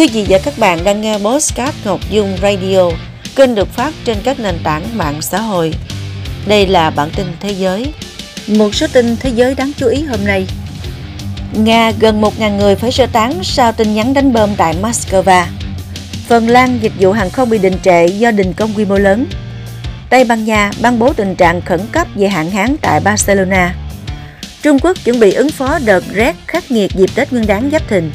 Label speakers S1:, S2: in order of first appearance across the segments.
S1: Quý vị và các bạn đang nghe Postcard Ngọc Dung Radio, kênh được phát trên các nền tảng mạng xã hội. Đây là bản tin thế giới. Một số tin thế giới đáng chú ý hôm nay. Nga gần 1.000 người phải sơ tán sau tin nhắn đánh bom tại Moscow. Phần Lan dịch vụ hàng không bị đình trệ do đình công quy mô lớn. Tây Ban Nha ban bố tình trạng khẩn cấp về hạn hán tại Barcelona. Trung Quốc chuẩn bị ứng phó đợt rét khắc nghiệt dịp Tết Nguyên đán Giáp Thìn.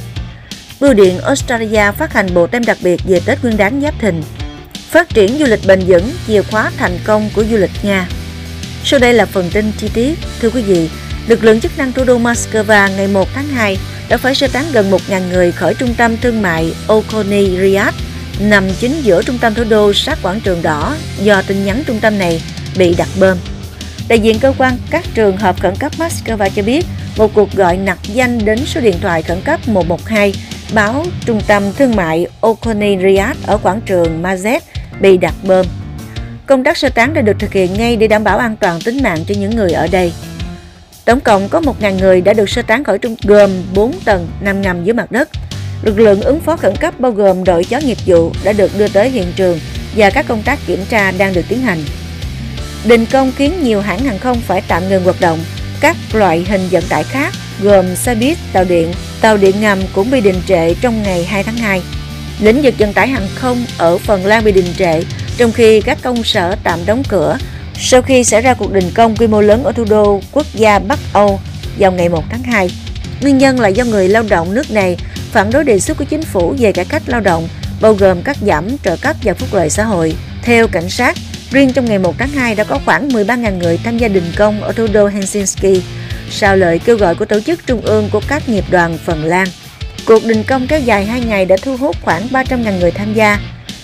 S1: Bưu điện Australia phát hành bộ tem đặc biệt về Tết Nguyên đán Giáp Thìn. Phát triển du lịch bền vững, chìa khóa thành công của du lịch Nga. Sau đây là phần tin chi tiết. Thưa quý vị, lực lượng chức năng thủ đô Moscow ngày 1 tháng 2 đã phải sơ tán gần 1.000 người khỏi trung tâm thương mại Okhoni Riyadh nằm chính giữa trung tâm thủ đô sát quảng trường đỏ do tin nhắn trung tâm này bị đặt bơm. Đại diện cơ quan các trường hợp khẩn cấp Moscow cho biết một cuộc gọi nặc danh đến số điện thoại khẩn cấp 112 báo trung tâm thương mại Okhoni Riyadh ở quảng trường Mazet bị đặt bơm. Công tác sơ tán đã được thực hiện ngay để đảm bảo an toàn tính mạng cho những người ở đây. Tổng cộng có 1.000 người đã được sơ tán khỏi trung gồm 4 tầng nằm ngầm dưới mặt đất. Lực lượng ứng phó khẩn cấp bao gồm đội chó nghiệp vụ đã được đưa tới hiện trường và các công tác kiểm tra đang được tiến hành. Đình công khiến nhiều hãng hàng không phải tạm ngừng hoạt động. Các loại hình vận tải khác gồm xe buýt, tàu điện, tàu điện ngầm cũng bị đình trệ trong ngày 2 tháng 2. Lĩnh vực vận tải hàng không ở Phần Lan bị đình trệ, trong khi các công sở tạm đóng cửa sau khi xảy ra cuộc đình công quy mô lớn ở thủ đô quốc gia Bắc Âu vào ngày 1 tháng 2. Nguyên nhân là do người lao động nước này phản đối đề xuất của chính phủ về cải cách lao động, bao gồm cắt giảm trợ cấp và phúc lợi xã hội. Theo cảnh sát, riêng trong ngày 1 tháng 2 đã có khoảng 13.000 người tham gia đình công ở thủ đô Helsinki sau lời kêu gọi của tổ chức trung ương của các nghiệp đoàn Phần Lan. Cuộc đình công kéo dài 2 ngày đã thu hút khoảng 300.000 người tham gia.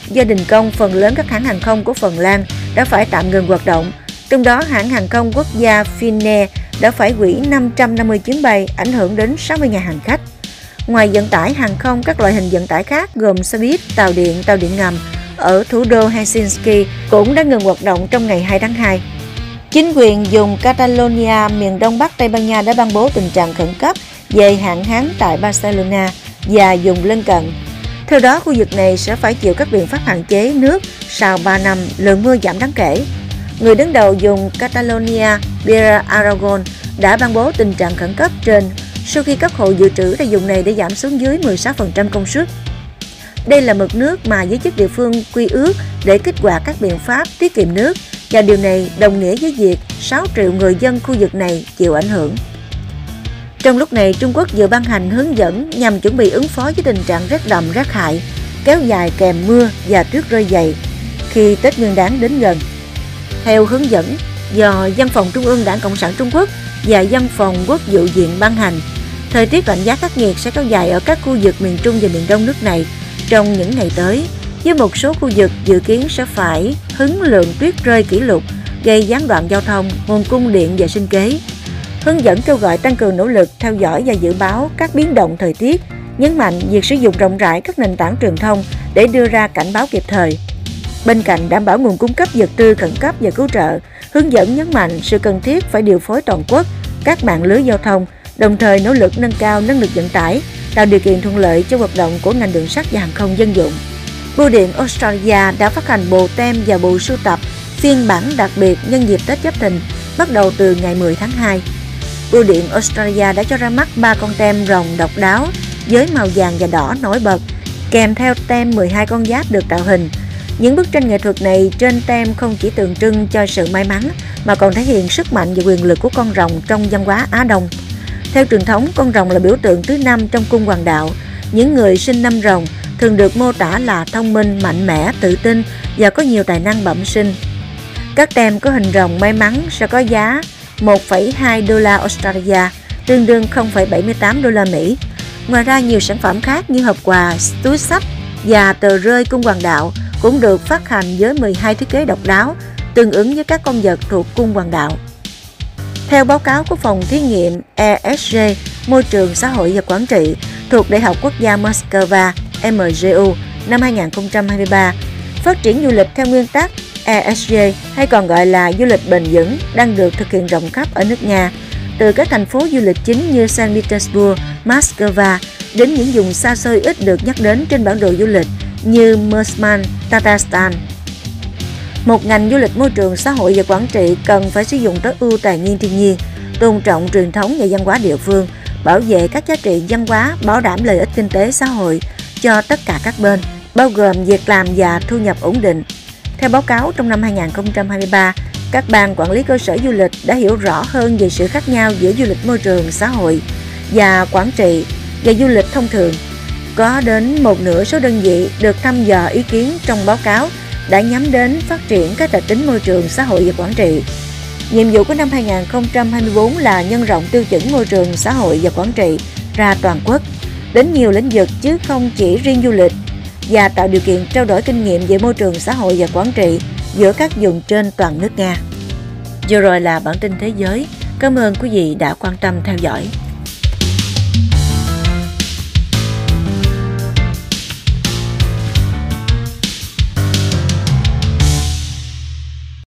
S1: Do đình công, phần lớn các hãng hàng không của Phần Lan đã phải tạm ngừng hoạt động, trong đó hãng hàng không quốc gia Finnair đã phải hủy 550 chuyến bay ảnh hưởng đến 60.000 hành khách. Ngoài vận tải hàng không, các loại hình vận tải khác gồm xe buýt, tàu điện, tàu điện ngầm ở thủ đô Helsinki cũng đã ngừng hoạt động trong ngày 2 tháng 2. Chính quyền dùng Catalonia, miền đông bắc Tây Ban Nha đã ban bố tình trạng khẩn cấp về hạn hán tại Barcelona và vùng lân cận. Theo đó, khu vực này sẽ phải chịu các biện pháp hạn chế nước sau 3 năm lượng mưa giảm đáng kể. Người đứng đầu dùng Catalonia, Pierre Aragon, đã ban bố tình trạng khẩn cấp trên sau khi các hộ dự trữ tại vùng này đã giảm xuống dưới 16% công suất. Đây là mực nước mà giới chức địa phương quy ước để kích hoạt các biện pháp tiết kiệm nước và điều này đồng nghĩa với việc 6 triệu người dân khu vực này chịu ảnh hưởng. Trong lúc này, Trung Quốc vừa ban hành hướng dẫn nhằm chuẩn bị ứng phó với tình trạng rét đậm rét hại, kéo dài kèm mưa và tuyết rơi dày khi Tết Nguyên đán đến gần. Theo hướng dẫn do Văn phòng Trung ương Đảng Cộng sản Trung Quốc và Văn phòng Quốc vụ viện ban hành, thời tiết lạnh giá khắc nghiệt sẽ kéo dài ở các khu vực miền Trung và miền Đông nước này trong những ngày tới, với một số khu vực dự kiến sẽ phải hứng lượng tuyết rơi kỷ lục, gây gián đoạn giao thông, nguồn cung điện và sinh kế. Hướng dẫn kêu gọi tăng cường nỗ lực theo dõi và dự báo các biến động thời tiết, nhấn mạnh việc sử dụng rộng rãi các nền tảng truyền thông để đưa ra cảnh báo kịp thời. Bên cạnh đảm bảo nguồn cung cấp vật tư khẩn cấp và cứu trợ, hướng dẫn nhấn mạnh sự cần thiết phải điều phối toàn quốc, các mạng lưới giao thông, đồng thời nỗ lực nâng cao năng lực vận tải, tạo điều kiện thuận lợi cho hoạt động của ngành đường sắt và hàng không dân dụng. Bưu điện Australia đã phát hành bộ tem và bộ sưu tập phiên bản đặc biệt nhân dịp Tết Giáp Thìn bắt đầu từ ngày 10 tháng 2. Bưu điện Australia đã cho ra mắt ba con tem rồng độc đáo với màu vàng và đỏ nổi bật, kèm theo tem 12 con giáp được tạo hình. Những bức tranh nghệ thuật này trên tem không chỉ tượng trưng cho sự may mắn mà còn thể hiện sức mạnh và quyền lực của con rồng trong văn hóa Á Đông. Theo truyền thống, con rồng là biểu tượng thứ năm trong cung hoàng đạo. Những người sinh năm rồng thường được mô tả là thông minh, mạnh mẽ, tự tin và có nhiều tài năng bẩm sinh. Các tem có hình rồng may mắn sẽ có giá 1,2 đô la Australia, tương đương 0,78 đô la Mỹ. Ngoài ra nhiều sản phẩm khác như hộp quà, túi sách và tờ rơi cung hoàng đạo cũng được phát hành với 12 thiết kế độc đáo tương ứng với các con vật thuộc cung hoàng đạo. Theo báo cáo của phòng thí nghiệm ESG Môi trường xã hội và quản trị thuộc Đại học Quốc gia Moscow MGU năm 2023, phát triển du lịch theo nguyên tắc ESG hay còn gọi là du lịch bền vững đang được thực hiện rộng khắp ở nước Nga, từ các thành phố du lịch chính như Saint Petersburg, Moscow, đến những vùng xa xôi ít được nhắc đến trên bản đồ du lịch như Mersman, Tatarstan. Một ngành du lịch môi trường xã hội và quản trị cần phải sử dụng tối ưu tài nguyên thiên nhiên, tôn trọng truyền thống và văn hóa địa phương, bảo vệ các giá trị văn hóa, bảo đảm lợi ích kinh tế xã hội cho tất cả các bên, bao gồm việc làm và thu nhập ổn định. Theo báo cáo trong năm 2023, các ban quản lý cơ sở du lịch đã hiểu rõ hơn về sự khác nhau giữa du lịch môi trường xã hội và quản trị và du lịch thông thường. Có đến một nửa số đơn vị được thăm dò ý kiến trong báo cáo đã nhắm đến phát triển các đặc tính môi trường xã hội và quản trị. Nhiệm vụ của năm 2024 là nhân rộng tiêu chuẩn môi trường xã hội và quản trị ra toàn quốc, đến nhiều lĩnh vực chứ không chỉ riêng du lịch, và tạo điều kiện trao đổi kinh nghiệm về môi trường xã hội và quản trị giữa các vùng trên toàn nước Nga. Vừa rồi là bản tin thế giới. Cảm ơn quý vị đã quan tâm theo dõi.